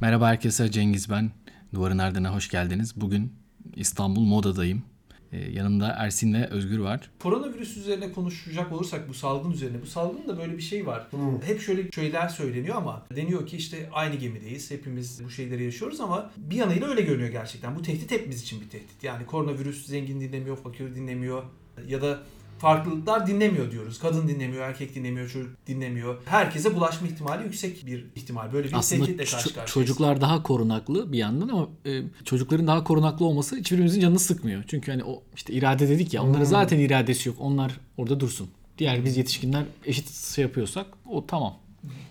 Merhaba herkese Cengiz ben. Duvarın Ardına hoş geldiniz. Bugün İstanbul Moda'dayım. Ee, yanımda Ersin ve Özgür var. Koronavirüs üzerine konuşacak olursak bu salgın üzerine. Bu salgının da böyle bir şey var. Hmm. Hep şöyle şeyler söyleniyor ama deniyor ki işte aynı gemideyiz. Hepimiz bu şeyleri yaşıyoruz ama bir yanıyla öyle görünüyor gerçekten. Bu tehdit hepimiz için bir tehdit. Yani koronavirüs zengin dinlemiyor, fakir dinlemiyor ya da farklılıklar dinlemiyor diyoruz. Kadın dinlemiyor, erkek dinlemiyor, çocuk dinlemiyor. Herkese bulaşma ihtimali yüksek bir ihtimal. Böyle bir Aslında tehditle karşı karşıyayız. çocuklar daha korunaklı bir yandan ama e, çocukların daha korunaklı olması hiçbirimizin canını sıkmıyor. Çünkü hani o işte irade dedik ya onların Hmm. zaten iradesi yok. Onlar orada dursun. Diğer biz yetişkinler eşit şey yapıyorsak o tamam.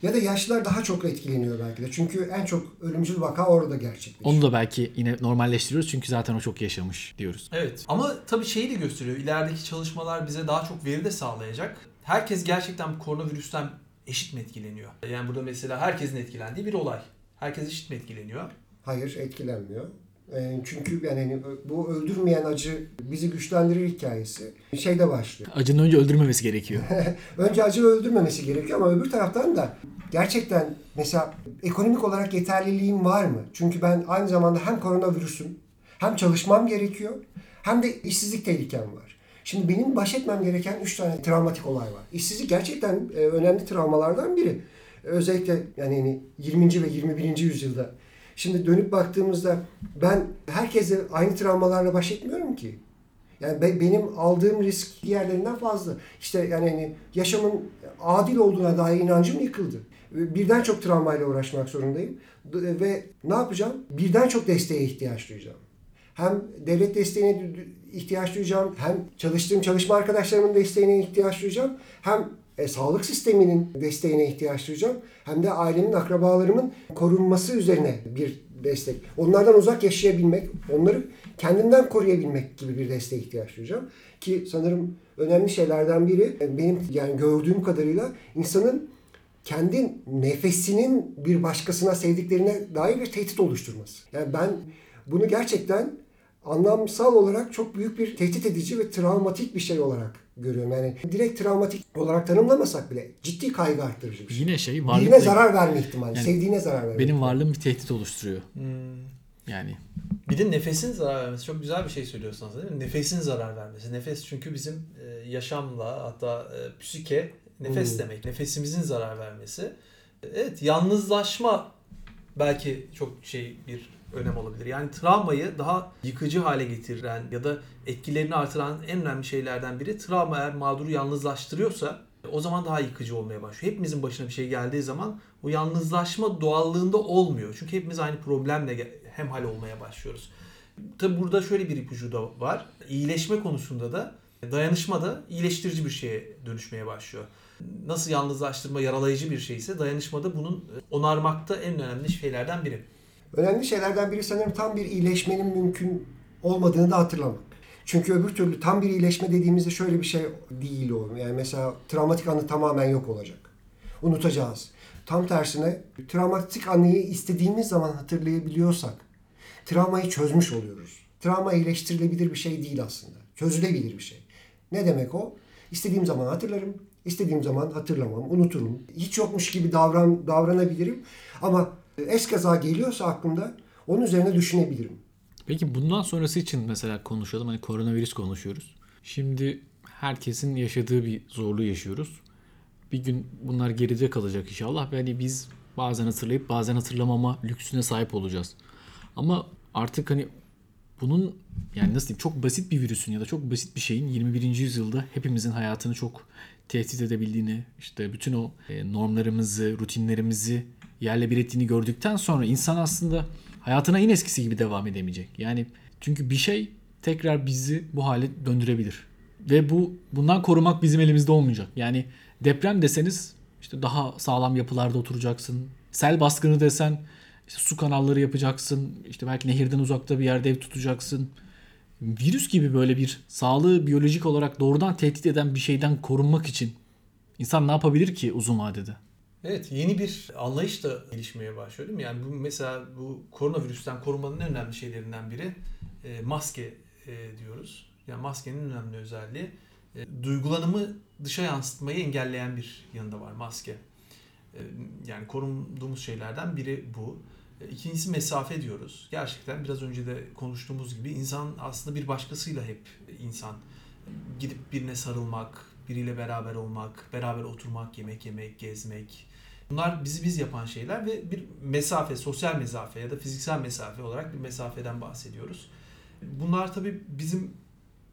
Ya da yaşlılar daha çok etkileniyor belki de. Çünkü en çok ölümcül vaka orada gerçekleşiyor. Onu da belki yine normalleştiriyoruz çünkü zaten o çok yaşamış diyoruz. Evet ama tabii şeyi de gösteriyor. İlerideki çalışmalar bize daha çok veri de sağlayacak. Herkes gerçekten koronavirüsten eşit mi etkileniyor? Yani burada mesela herkesin etkilendiği bir olay. Herkes eşit mi etkileniyor? Hayır etkilenmiyor. Ee, Çünkü yani hani bu öldürmeyen acı bizi güçlendirir hikayesi şeyde başlıyor. Acının önce öldürmemesi gerekiyor. Önce acı öldürmemesi gerekiyor ama öbür taraftan da gerçekten mesela ekonomik olarak yeterliliğim var mı? Çünkü ben aynı zamanda hem koronavirüsüm hem çalışmam gerekiyor hem de işsizlik tehlikem var. Şimdi benim baş etmem gereken 3 tane travmatik olay var. İşsizlik gerçekten e, önemli travmalardan biri. Özellikle yani hani 20. ve 21. yüzyılda. Şimdi dönüp baktığımızda ben herkese aynı travmalarla baş etmiyorum ki. Yani be- benim aldığım risk diğerlerinden fazla. İşte yani hani yaşamın adil olduğuna dair inancım yıkıldı. Birden çok travmayla uğraşmak zorundayım. D- Ve ne yapacağım? Birden çok desteğe ihtiyaç duyacağım. Hem devlet desteğine ihtiyaç duyacağım, hem çalıştığım çalışma arkadaşlarımın desteğine ihtiyaç duyacağım, hem e, sağlık sisteminin desteğine ihtiyaç duyacağım, hem de ailemin, akrabalarımın korunması üzerine bir destek. Onlardan uzak yaşayabilmek, onları kendimden koruyabilmek gibi bir desteğe ihtiyaç duyacağım. Ki sanırım önemli şeylerden biri e, benim yani gördüğüm kadarıyla insanın kendi nefesinin bir başkasına sevdiklerine dair bir tehdit oluşturması. Yani ben bunu gerçekten anlamsal olarak çok büyük bir tehdit edici ve travmatik bir şey olarak görüyorum. Yani direkt travmatik olarak tanımlamasak bile ciddi kaygı arttırıcı bir şey. Yine şey Birine varlık zarar verme ihtimali, Yani sevdiğine zarar verme. benim ihtimali. varlığım bir tehdit oluşturuyor. Yani Bir de nefesin zarar vermesi. Çok güzel bir şey söylüyorsunuz değil mi? Nefesin zarar vermesi. Nefes çünkü bizim e, yaşamla hatta e, psike nefes Hmm. demek. Nefesimizin zarar vermesi. Evet yalnızlaşma belki çok şey bir önem olabilir. Yani travmayı daha yıkıcı hale getiren ya da etkilerini artıran en önemli şeylerden biri travma eğer mağduru yalnızlaştırıyorsa o zaman daha yıkıcı olmaya başlıyor. Hepimizin başına bir şey geldiği zaman o yalnızlaşma doğallığında olmuyor. Çünkü hepimiz aynı problemle hemhal olmaya başlıyoruz. Tabi burada şöyle bir ipucu da var. İyileşme konusunda da dayanışma da iyileştirici bir şeye dönüşmeye başlıyor. Nasıl yalnızlaştırma yaralayıcı bir şeyse dayanışma da bunun onarmakta en önemli şeylerden biri. Önemli şeylerden biri sanırım tam bir iyileşmenin mümkün olmadığını da hatırlamak. Çünkü öbür türlü tam bir iyileşme dediğimizde şöyle bir şey değil o. Yani mesela travmatik anı tamamen yok olacak. Unutacağız. Tam tersine travmatik anıyı istediğimiz zaman hatırlayabiliyorsak travmayı çözmüş oluyoruz. Travma iyileştirilebilir bir şey değil aslında. Çözülebilir bir şey. Ne demek o? İstediğim zaman hatırlarım, istediğim zaman hatırlamam, unuturum. Hiç yokmuş gibi davran davranabilirim ama eskaza geliyorsa aklımda onun üzerine düşünebilirim. Peki bundan sonrası için mesela konuşalım. Hani koronavirüs konuşuyoruz. Şimdi herkesin yaşadığı bir zorluğu yaşıyoruz. Bir gün bunlar geride kalacak inşallah. Ve hani biz bazen hatırlayıp bazen hatırlamama lüksüne sahip olacağız. Ama artık hani bunun yani nasıl diyeyim çok basit bir virüsün ya da çok basit bir şeyin 21. yüzyılda hepimizin hayatını çok tehdit edebildiğini, işte bütün o e, normlarımızı, rutinlerimizi yerle bir ettiğini gördükten sonra insan aslında hayatına yine eskisi gibi devam edemeyecek. Yani çünkü bir şey tekrar bizi bu hale döndürebilir. Ve bu bundan korumak bizim elimizde olmayacak. Yani deprem deseniz işte daha sağlam yapılarda oturacaksın. Sel baskını desen işte su kanalları yapacaksın. İşte belki nehirden uzakta bir yerde ev tutacaksın. Virüs gibi böyle bir sağlığı biyolojik olarak doğrudan tehdit eden bir şeyden korunmak için insan ne yapabilir ki uzun vadede? Evet yeni bir anlayış da gelişmeye başlıyor değil mi? Yani bu mesela bu koronavirüsten korunmanın en önemli şeylerinden biri e, maske e, diyoruz. Yani maskenin en önemli özelliği e, duygulanımı dışa yansıtmayı engelleyen bir yanında var maske. E, yani korunduğumuz şeylerden biri bu. E, İkincisi mesafe diyoruz. Gerçekten biraz önce de konuştuğumuz gibi insan aslında bir başkasıyla hep insan. Gidip birine sarılmak, biriyle beraber olmak, beraber oturmak, yemek yemek, gezmek. Bunlar bizi biz yapan şeyler ve bir mesafe, sosyal mesafe ya da fiziksel mesafe olarak bir mesafeden bahsediyoruz. Bunlar tabii bizim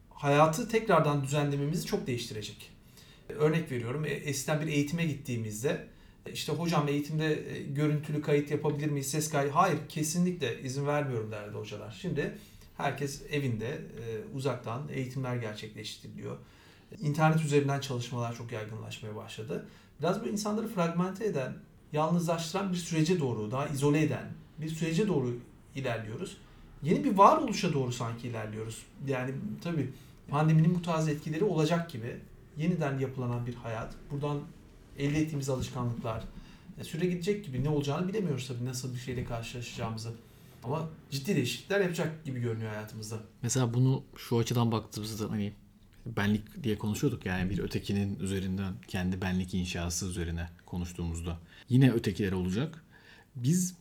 hayatı tekrardan düzenlememizi çok değiştirecek. Örnek veriyorum, e, eskiden bir eğitime gittiğimizde işte hocam eğitimde e, görüntülü kayıt yapabilir miyiz, ses kaydı? Hayır, kesinlikle izin vermiyorum derdi hocalar. Şimdi herkes evinde e, uzaktan eğitimler gerçekleştiriliyor. İnternet üzerinden çalışmalar çok yaygınlaşmaya başladı. Biraz bu insanları fragmente eden, yalnızlaştıran bir sürece doğru, daha izole eden bir sürece doğru ilerliyoruz. Yeni bir varoluşa doğru sanki ilerliyoruz. Yani tabii pandeminin bu tarz etkileri olacak gibi yeniden yapılanan bir hayat. Buradan elde ettiğimiz alışkanlıklar e, süre gidecek gibi ne olacağını bilemiyoruz tabii nasıl bir şeyle karşılaşacağımızı. Ama ciddi değişiklikler yapacak gibi görünüyor hayatımızda. Mesela bunu şu açıdan baktığımızda hani benlik diye konuşuyorduk yani bir ötekinin üzerinden kendi benlik inşası üzerine konuştuğumuzda yine ötekiler olacak. Biz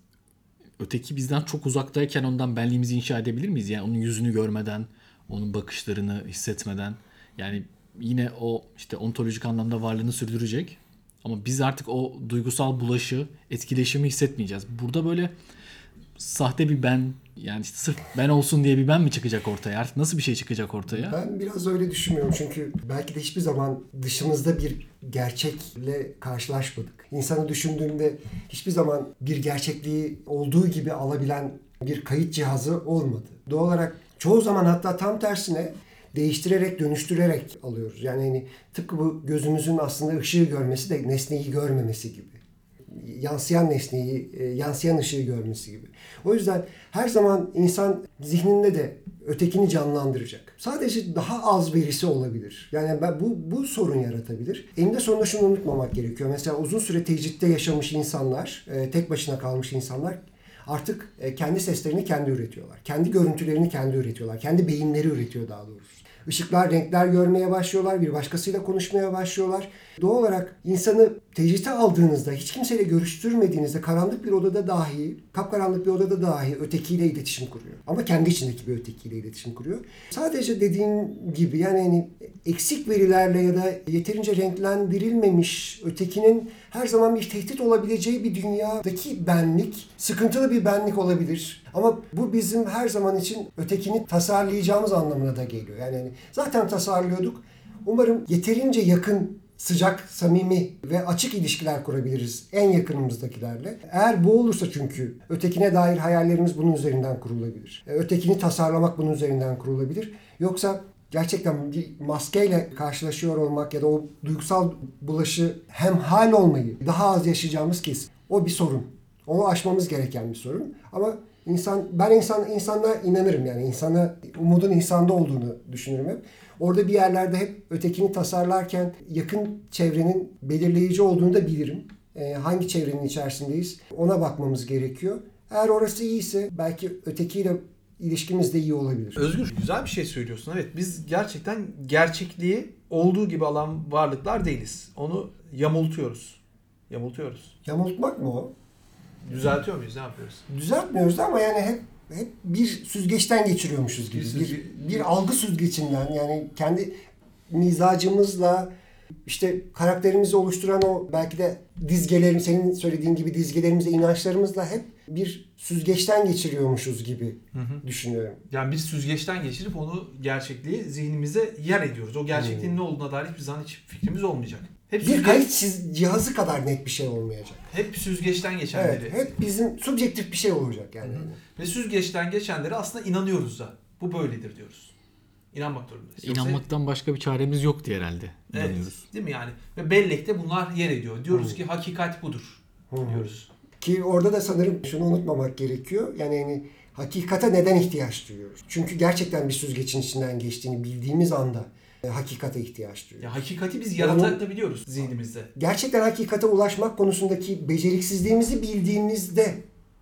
öteki bizden çok uzaktayken ondan benliğimizi inşa edebilir miyiz? Yani onun yüzünü görmeden, onun bakışlarını hissetmeden yani yine o işte ontolojik anlamda varlığını sürdürecek. Ama biz artık o duygusal bulaşı, etkileşimi hissetmeyeceğiz. Burada böyle sahte bir ben yani işte sırf ben olsun diye bir ben mi çıkacak ortaya? Artık nasıl bir şey çıkacak ortaya? Ben biraz öyle düşünmüyorum çünkü belki de hiçbir zaman dışımızda bir gerçekle karşılaşmadık. İnsanı düşündüğümde hiçbir zaman bir gerçekliği olduğu gibi alabilen bir kayıt cihazı olmadı. Doğal olarak çoğu zaman hatta tam tersine değiştirerek, dönüştürerek alıyoruz. Yani hani tıpkı bu gözümüzün aslında ışığı görmesi de nesneyi görmemesi gibi yansıyan nesneyi, e, yansıyan ışığı görmesi gibi. O yüzden her zaman insan zihninde de ötekini canlandıracak. Sadece daha az verisi olabilir. Yani ben bu bu sorun yaratabilir. Eninde sonunda şunu unutmamak gerekiyor. Mesela uzun süre tecritte yaşamış insanlar, e, tek başına kalmış insanlar artık e, kendi seslerini kendi üretiyorlar. Kendi görüntülerini kendi üretiyorlar. Kendi beyinleri üretiyor daha doğrusu. Işıklar, renkler görmeye başlıyorlar. Bir başkasıyla konuşmaya başlıyorlar. Doğal olarak insanı tecrite aldığınızda, hiç kimseyle görüştürmediğinizde karanlık bir odada dahi, kapkaranlık bir odada dahi ötekiyle iletişim kuruyor. Ama kendi içindeki bir ötekiyle iletişim kuruyor. Sadece dediğin gibi yani hani eksik verilerle ya da yeterince renklendirilmemiş ötekinin her zaman bir tehdit olabileceği bir dünyadaki benlik sıkıntılı bir benlik olabilir. Ama bu bizim her zaman için ötekini tasarlayacağımız anlamına da geliyor. Yani hani zaten tasarlıyorduk. Umarım yeterince yakın sıcak, samimi ve açık ilişkiler kurabiliriz en yakınımızdakilerle. Eğer bu olursa çünkü ötekine dair hayallerimiz bunun üzerinden kurulabilir. E, ötekini tasarlamak bunun üzerinden kurulabilir. Yoksa gerçekten bir maskeyle karşılaşıyor olmak ya da o duygusal bulaşı hem hal olmayı daha az yaşayacağımız kesin. O bir sorun. Onu aşmamız gereken bir sorun. Ama insan ben insan insanla inanırım yani insana umudun insanda olduğunu düşünürüm hep. Orada bir yerlerde hep ötekini tasarlarken yakın çevrenin belirleyici olduğunu da bilirim. E, hangi çevrenin içerisindeyiz ona bakmamız gerekiyor. Eğer orası iyiyse belki ötekiyle ilişkimiz de iyi olabilir. Özgür güzel bir şey söylüyorsun. Evet biz gerçekten gerçekliği olduğu gibi alan varlıklar değiliz. Onu yamultuyoruz. Yamultuyoruz. Yamultmak mı o? Düzeltiyor muyuz? Ne yapıyoruz? Düzeltmiyoruz ama yani hep hep bir süzgeçten geçiriyormuşuz gibi. Bir Bir, algı süzgecinden yani kendi mizacımızla işte karakterimizi oluşturan o belki de dizgelerim senin söylediğin gibi dizgelerimize inançlarımızla hep bir süzgeçten geçiriyormuşuz gibi düşünüyorum. Yani bir süzgeçten geçirip onu gerçekliği zihnimize yer ediyoruz. O gerçekliğin ne olduğuna dair hiçbir zaman hiç fikrimiz olmayacak. Hep, Bir süzge- kayıt çiz- cihazı kadar net bir şey olmayacak. hep süzgeçten geçenleri. Evet, hep bizim subjektif bir şey olacak yani. Ve süzgeçten geçenlere aslında inanıyoruz da. Bu böyledir diyoruz. İnanmak zorundayız. Yoksa- İnanmaktan başka bir çaremiz yoktu herhalde. Evet, İnanıyoruz. değil mi yani? Ve bellekte bunlar yer ediyor. Diyoruz ki hakikat budur. Hı hı. Diyoruz. Ki orada da sanırım şunu unutmamak gerekiyor. Yani hani hakikate neden ihtiyaç duyuyoruz? Çünkü gerçekten bir süzgecin içinden geçtiğini bildiğimiz anda hakikate ihtiyaç duyuyoruz. Ya hakikati biz yaratabiliyoruz zihnimizde. Gerçekten hakikate ulaşmak konusundaki beceriksizliğimizi bildiğimizde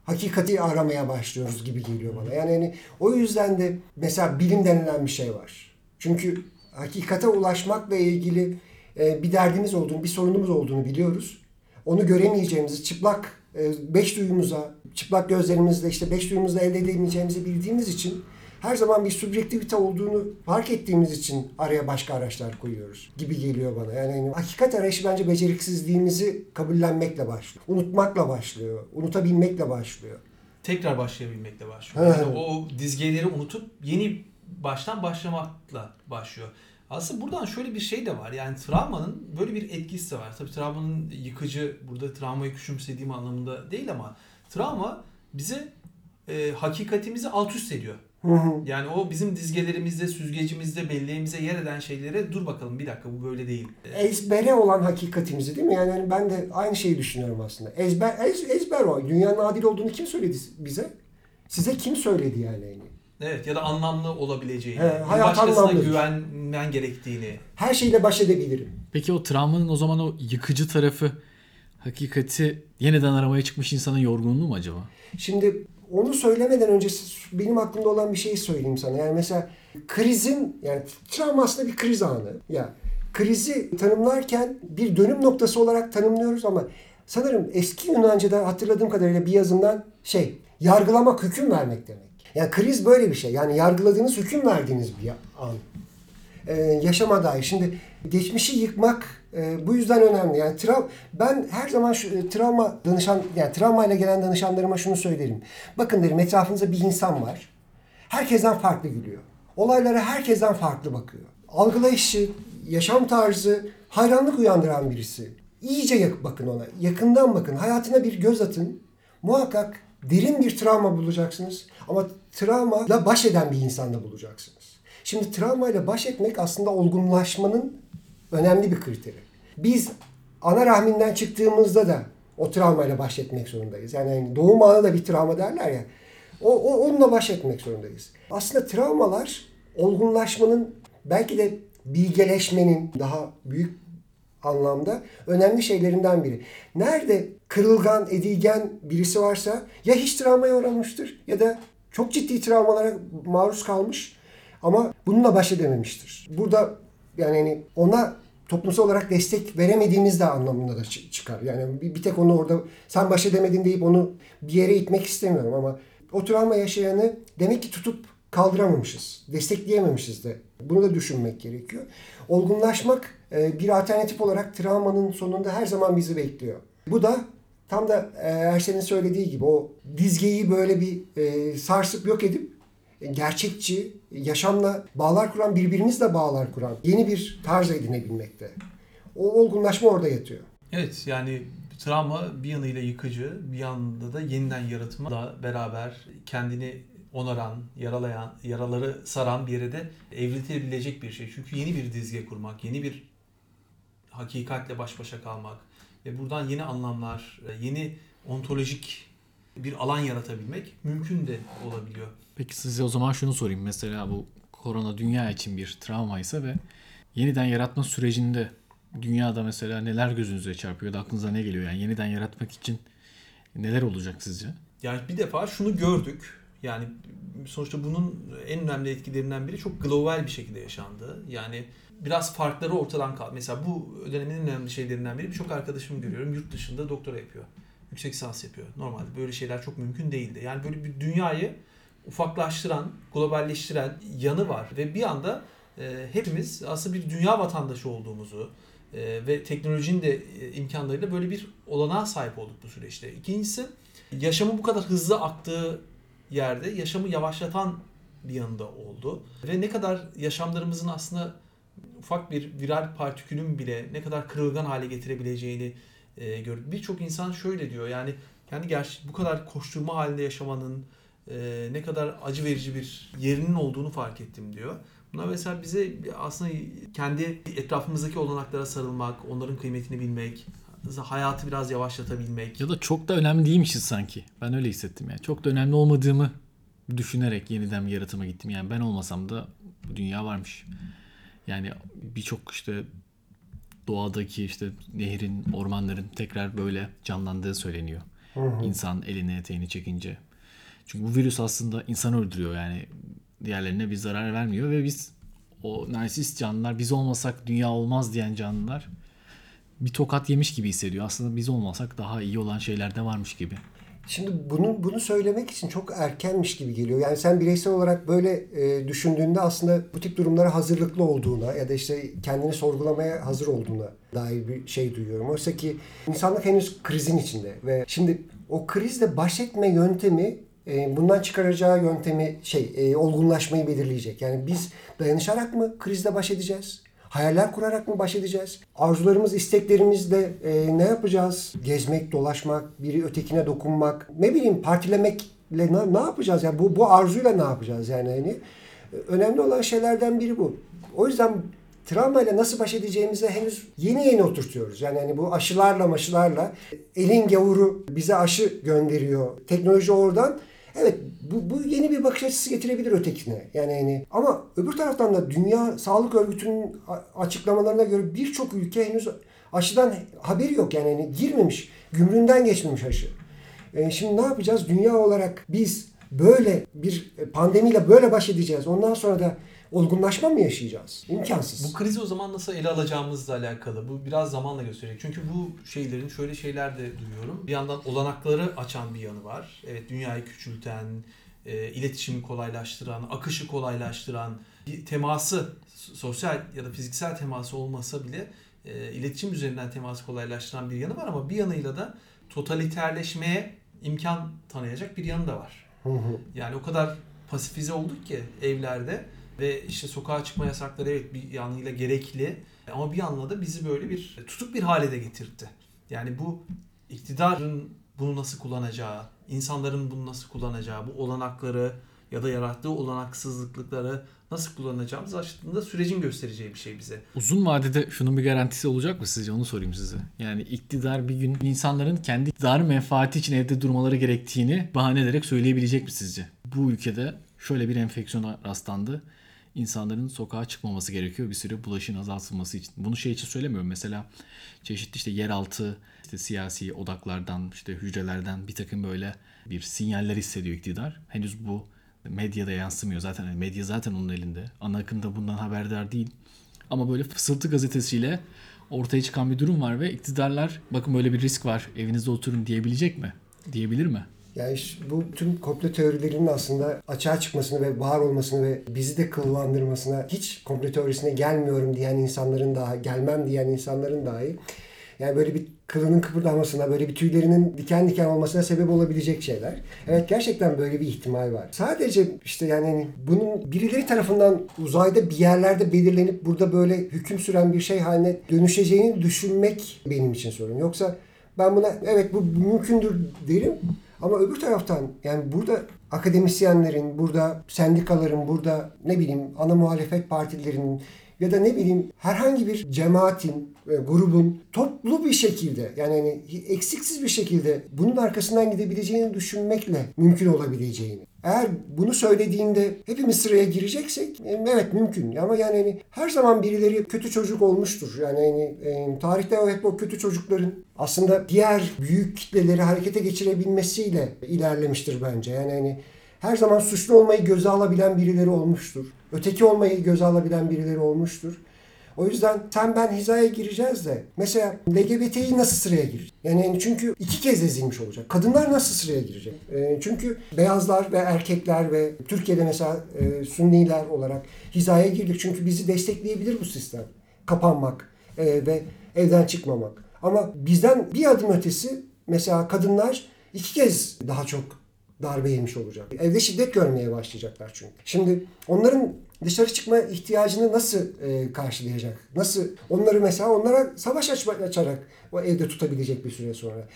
hakikati aramaya başlıyoruz gibi geliyor bana. Yani hani o yüzden de mesela bilim denilen bir şey var. Çünkü hakikate ulaşmakla ilgili e, bir derdimiz olduğunu, bir sorunumuz olduğunu biliyoruz. onu göremeyeceğimizi, çıplak e, beş duyumuza, çıplak gözlerimizle işte beş duyumuzla elde edemeyeceğimizi bildiğimiz için her zaman bir subjektivite olduğunu fark ettiğimiz için araya başka araçlar koyuyoruz gibi geliyor bana. Yani hani hakikat arayışı bence beceriksizliğimizi kabullenmekle başlıyor. Unutmakla başlıyor. Unutabilmekle başlıyor. Tekrar başlayabilmekle başlıyor. Yani o dizgeleri unutup yeni baştan başlamakla başlıyor. Aslında buradan şöyle bir şey de var. Yani travmanın böyle bir etkisi de var. Tabii travmanın yıkıcı, burada travmayı küçümsediğim anlamında değil ama travma bize e, hakikatimizi alt üst ediyor. Yani o bizim dizgelerimizde, süzgecimizde, belleğimize yer eden şeylere dur bakalım bir dakika bu böyle değil. Ezbere olan hakikatimizi değil mi? Yani hani ben de aynı şeyi düşünüyorum aslında. Ezber, ez, ezber o. Dünyanın adil olduğunu kim söyledi bize? Size kim söyledi yani? Evet ya da anlamlı olabileceğini, He, hayat başkasına anlamlıdır. güvenmen gerektiğini. Her şeyle baş edebilirim. Peki o travmanın o zaman o yıkıcı tarafı hakikati yeniden aramaya çıkmış insanın yorgunluğu mu acaba? Şimdi onu söylemeden önce benim aklımda olan bir şeyi söyleyeyim sana. Yani mesela krizin yani travma aslında bir kriz anı. Ya krizi tanımlarken bir dönüm noktası olarak tanımlıyoruz ama sanırım eski Yunanca'da hatırladığım kadarıyla bir yazımdan şey yargılamak, hüküm vermek demek. Yani kriz böyle bir şey. Yani yargıladığınız, hüküm verdiğiniz bir an. Ee, yaşama dair. Şimdi geçmişi yıkmak e, bu yüzden önemli. Yani trav ben her zaman şu e, travma danışan yani travmayla gelen danışanlarıma şunu söylerim. Bakın derim etrafınızda bir insan var. Herkesten farklı gülüyor. Olaylara herkesten farklı bakıyor. Algılayışı, yaşam tarzı hayranlık uyandıran birisi. İyice yak bakın ona. Yakından bakın. Hayatına bir göz atın. Muhakkak derin bir travma bulacaksınız. Ama travmayla baş eden bir insanda bulacaksınız. Şimdi travmayla baş etmek aslında olgunlaşmanın önemli bir kriteri. Biz ana rahminden çıktığımızda da o travmayla baş etmek zorundayız. Yani doğum anı da bir travma derler ya. O, o onunla baş etmek zorundayız. Aslında travmalar olgunlaşmanın belki de bilgeleşmenin daha büyük anlamda önemli şeylerinden biri. Nerede kırılgan, edilgen birisi varsa ya hiç travmaya uğramıştır ya da çok ciddi travmalara maruz kalmış ama bununla baş edememiştir. Burada yani hani ona toplumsal olarak destek veremediğimiz de anlamında da çıkar. Yani bir, bir tek onu orada sen baş edemedin deyip onu bir yere itmek istemiyorum ama o travma yaşayanı demek ki tutup kaldıramamışız. Destekleyememişiz de. Bunu da düşünmek gerekiyor. Olgunlaşmak bir alternatif olarak travmanın sonunda her zaman bizi bekliyor. Bu da tam da Ersen'in söylediği gibi o dizgeyi böyle bir sarsıp yok edip gerçekçi, yaşamla bağlar kuran, birbirimizle bağlar kuran yeni bir tarz edinebilmekte. O olgunlaşma orada yatıyor. Evet yani travma bir yanıyla yıkıcı, bir yanında da yeniden yaratımla beraber kendini onaran, yaralayan, yaraları saran bir yere de evriltebilecek bir şey. Çünkü yeni bir dizge kurmak, yeni bir hakikatle baş başa kalmak ve buradan yeni anlamlar, yeni ontolojik bir alan yaratabilmek mümkün de olabiliyor. Peki size o zaman şunu sorayım. Mesela bu korona dünya için bir travmaysa ve yeniden yaratma sürecinde dünyada mesela neler gözünüze çarpıyor da aklınıza ne geliyor? Yani yeniden yaratmak için neler olacak sizce? Yani bir defa şunu gördük. Yani sonuçta bunun en önemli etkilerinden biri çok global bir şekilde yaşandı. Yani biraz farkları ortadan kaldı. Mesela bu dönemin en önemli şeylerinden biri birçok arkadaşımı görüyorum yurt dışında doktora yapıyor. Yüksek lisans yapıyor. Normalde böyle şeyler çok mümkün değildi. Yani böyle bir dünyayı ufaklaştıran, globalleştiren yanı var ve bir anda e, hepimiz aslında bir dünya vatandaşı olduğumuzu e, ve teknolojinin de e, imkanlarıyla böyle bir olanağa sahip olduk bu süreçte. İkincisi yaşamın bu kadar hızlı aktığı yerde yaşamı yavaşlatan bir yanında oldu ve ne kadar yaşamlarımızın aslında ufak bir viral partikülün bile ne kadar kırılgan hale getirebileceğini e, gördük. Birçok insan şöyle diyor yani yani gerçi bu kadar koşturma halinde yaşamanın e, ne kadar acı verici bir yerinin olduğunu fark ettim diyor. Bunlar mesela bize aslında kendi etrafımızdaki olanaklara sarılmak, onların kıymetini bilmek, hayatı biraz yavaşlatabilmek. Ya da çok da önemli değilmişiz sanki. Ben öyle hissettim yani. Çok da önemli olmadığımı düşünerek yeniden bir yaratıma gittim. Yani ben olmasam da bu dünya varmış. Yani birçok işte doğadaki işte nehrin, ormanların tekrar böyle canlandığı söyleniyor. Hı hı. İnsan elini eteğini çekince. Çünkü bu virüs aslında insanı öldürüyor yani diğerlerine bir zarar vermiyor ve biz o narsist canlılar biz olmasak dünya olmaz diyen canlılar bir tokat yemiş gibi hissediyor. Aslında biz olmasak daha iyi olan şeyler de varmış gibi. Şimdi bunu bunu söylemek için çok erkenmiş gibi geliyor. Yani sen bireysel olarak böyle e, düşündüğünde aslında bu tip durumlara hazırlıklı olduğuna ya da işte kendini sorgulamaya hazır olduğuna dair bir şey duyuyorum. Oysa ki insanlık henüz krizin içinde ve şimdi o krizle baş etme yöntemi e, bundan çıkaracağı yöntemi şey e, olgunlaşmayı belirleyecek. Yani biz dayanışarak mı krizle baş edeceğiz? Hayaller kurarak mı baş edeceğiz? Arzularımız, isteklerimizle e, ne yapacağız? Gezmek, dolaşmak, biri ötekine dokunmak, ne bileyim partilemekle ne, ne yapacağız? Yani bu, bu arzuyla ne yapacağız yani? hani Önemli olan şeylerden biri bu. O yüzden travmayla nasıl baş edeceğimizi henüz yeni yeni oturtuyoruz. Yani hani bu aşılarla maşılarla elin gavuru bize aşı gönderiyor. Teknoloji oradan Evet bu, bu yeni bir bakış açısı getirebilir ötekine. Yani hani ama öbür taraftan da Dünya Sağlık Örgütü'nün açıklamalarına göre birçok ülke henüz aşıdan haberi yok. Yani hani girmemiş, gümrüğünden geçmemiş aşı. E, şimdi ne yapacağız? Dünya olarak biz böyle bir pandemiyle böyle baş edeceğiz. Ondan sonra da olgunlaşma mı yaşayacağız? İmkansız. Bu krizi o zaman nasıl ele alacağımızla alakalı. Bu biraz zamanla gösterecek. Çünkü bu şeylerin şöyle şeyler de duyuyorum. Bir yandan olanakları açan bir yanı var. Evet dünyayı küçülten, e, iletişimi kolaylaştıran, akışı kolaylaştıran, bir teması, sosyal ya da fiziksel teması olmasa bile e, iletişim üzerinden teması kolaylaştıran bir yanı var ama bir yanıyla da totaliterleşmeye imkan tanıyacak bir yanı da var. Yani o kadar pasifize olduk ki evlerde ve işte sokağa çıkma yasakları evet bir yanıyla gerekli ama bir yanıyla da bizi böyle bir tutuk bir hale de getirdi. Yani bu iktidarın bunu nasıl kullanacağı, insanların bunu nasıl kullanacağı, bu olanakları ya da yarattığı olanaksızlıkları nasıl kullanacağımız aslında sürecin göstereceği bir şey bize. Uzun vadede şunun bir garantisi olacak mı sizce? Onu sorayım size. Yani iktidar bir gün insanların kendi iktidarı menfaati için evde durmaları gerektiğini bahane ederek söyleyebilecek mi sizce? Bu ülkede şöyle bir enfeksiyona rastlandı insanların sokağa çıkmaması gerekiyor bir süre bulaşın azaltılması için. Bunu şey için söylemiyorum. Mesela çeşitli işte yeraltı işte siyasi odaklardan işte hücrelerden bir takım böyle bir sinyaller hissediyor iktidar. Henüz bu medyada yansımıyor. Zaten hani medya zaten onun elinde. Ana akım da bundan haberdar değil. Ama böyle fısıltı gazetesiyle ortaya çıkan bir durum var ve iktidarlar bakın böyle bir risk var evinizde oturun diyebilecek mi? Diyebilir mi? Yani bu tüm komplo teorilerinin aslında açığa çıkmasını ve var olmasını ve bizi de kıllandırmasına hiç komplo teorisine gelmiyorum diyen insanların daha gelmem diyen insanların dahi yani böyle bir kılının kıpırdamasına, böyle bir tüylerinin diken diken olmasına sebep olabilecek şeyler. Evet gerçekten böyle bir ihtimal var. Sadece işte yani hani bunun birileri tarafından uzayda bir yerlerde belirlenip burada böyle hüküm süren bir şey haline dönüşeceğini düşünmek benim için sorun. Yoksa ben buna evet bu mümkündür derim ama öbür taraftan yani burada akademisyenlerin, burada sendikaların, burada ne bileyim ana muhalefet partilerinin ya da ne bileyim herhangi bir cemaatin, e, grubun toplu bir şekilde yani hani eksiksiz bir şekilde bunun arkasından gidebileceğini düşünmekle mümkün olabileceğini. Eğer bunu söylediğinde hepimiz sıraya gireceksek e, evet mümkün ama yani hani her zaman birileri kötü çocuk olmuştur. Yani hani e, tarihte hep o kötü çocukların aslında diğer büyük kitleleri harekete geçirebilmesiyle ilerlemiştir bence. Yani hani her zaman suçlu olmayı göze alabilen birileri olmuştur. Öteki olmayı göze alabilen birileri olmuştur. O yüzden sen ben hizaya gireceğiz de mesela LGBT'yi nasıl sıraya girecek? Yani çünkü iki kez ezilmiş olacak. Kadınlar nasıl sıraya girecek? E, çünkü beyazlar ve erkekler ve Türkiye'de mesela e, Sünniler olarak hizaya girdik. Çünkü bizi destekleyebilir bu sistem. Kapanmak e, ve evden çıkmamak. Ama bizden bir adım ötesi mesela kadınlar iki kez daha çok darbe yemiş olacak. Evde şiddet görmeye başlayacaklar çünkü. Şimdi onların dışarı çıkma ihtiyacını nasıl e, karşılayacak? Nasıl onları mesela onlara savaş açma, açarak o evde tutabilecek bir süre sonra.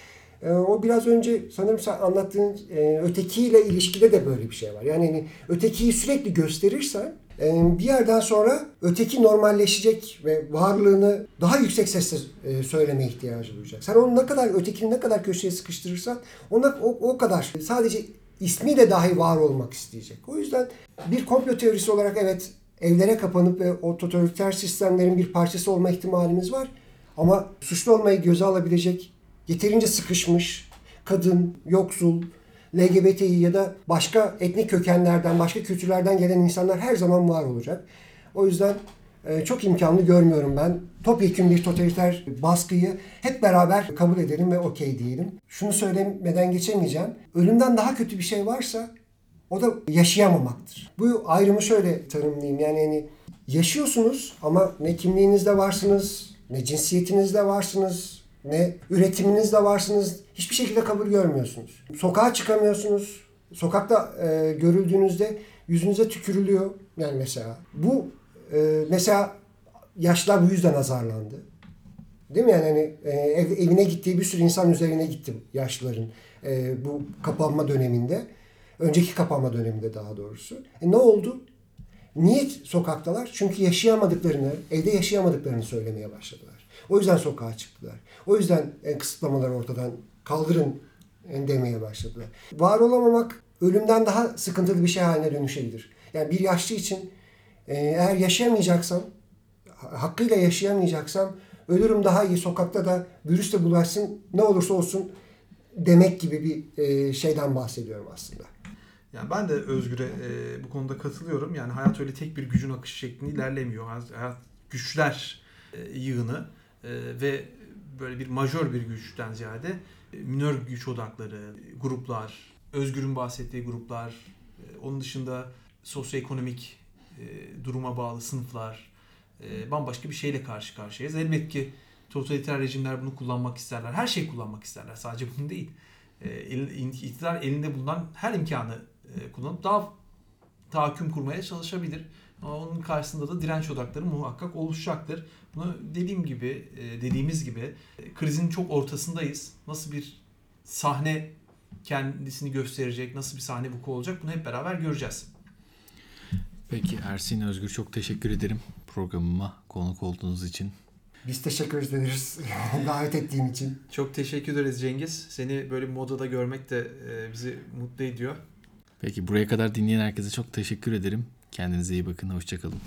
E, o biraz önce sanırım sen anlattığın e, ötekiyle ilişkide de böyle bir şey var. Yani hani, ötekiyi sürekli gösterirsen e, bir yerden sonra öteki normalleşecek ve varlığını daha yüksek sesle e, söyleme ihtiyacı duyacak. Sen onu ne kadar ötekini ne kadar köşeye sıkıştırırsan ona o, o kadar sadece ismiyle dahi var olmak isteyecek. O yüzden bir komplo teorisi olarak evet evlere kapanıp ve o totaliter sistemlerin bir parçası olma ihtimalimiz var. Ama suçlu olmayı göze alabilecek yeterince sıkışmış kadın, yoksul, LGBTİ ya da başka etnik kökenlerden, başka kültürlerden gelen insanlar her zaman var olacak. O yüzden çok imkanlı görmüyorum ben. Topyekun bir totaliter baskıyı hep beraber kabul edelim ve okey diyelim. Şunu söylemeden geçemeyeceğim. Ölümden daha kötü bir şey varsa o da yaşayamamaktır. Bu ayrımı şöyle tanımlayayım. Yani hani yaşıyorsunuz ama ne kimliğinizde varsınız, ne cinsiyetinizde varsınız, ne üretiminizde varsınız. Hiçbir şekilde kabul görmüyorsunuz. Sokağa çıkamıyorsunuz. Sokakta e, görüldüğünüzde yüzünüze tükürülüyor. Yani mesela bu e, mesela yaşlar bu yüzden azarlandı. Değil mi yani hani e, ev, evine gittiği bir sürü insan üzerine gittim yaşlıların e, bu kapanma döneminde. Önceki kapanma döneminde daha doğrusu. E, ne oldu? Niye sokaktalar? Çünkü yaşayamadıklarını, evde yaşayamadıklarını söylemeye başladılar. O yüzden sokağa çıktılar. O yüzden e, kısıtlamaları ortadan kaldırın e, demeye başladılar. Var olamamak ölümden daha sıkıntılı bir şey haline dönüşebilir. Yani bir yaşlı için e, eğer yaşayamayacaksam, hakkıyla yaşayamayacaksam ölürüm daha iyi sokakta da virüs de bulaşsın ne olursa olsun demek gibi bir e, şeyden bahsediyorum aslında. Yani ben de Özgür'e e, bu konuda katılıyorum. Yani hayat öyle tek bir gücün akışı şeklinde ilerlemiyor. Hayat güçler e, yığını e, ve böyle bir majör bir güçten ziyade e, minör güç odakları, gruplar, Özgür'ün bahsettiği gruplar, e, onun dışında sosyoekonomik e, duruma bağlı sınıflar, e, bambaşka bir şeyle karşı karşıyayız. Elbette ki totaliter rejimler bunu kullanmak isterler. Her şeyi kullanmak isterler. Sadece bunu değil. E, elinde bulunan her imkanı e, kullanıp daha tahakküm kurmaya çalışabilir. Ama onun karşısında da direnç odakları muhakkak oluşacaktır. Bunu dediğim gibi, dediğimiz gibi krizin çok ortasındayız. Nasıl bir sahne kendisini gösterecek, nasıl bir sahne vuku olacak bunu hep beraber göreceğiz. Peki Ersin Özgür çok teşekkür ederim programıma konuk olduğunuz için. Biz teşekkür ederiz davet ettiğin için. Çok teşekkür ederiz Cengiz. Seni böyle bir modada görmek de e, bizi mutlu ediyor. Peki buraya kadar dinleyen herkese çok teşekkür ederim. Kendinize iyi bakın. Hoşçakalın.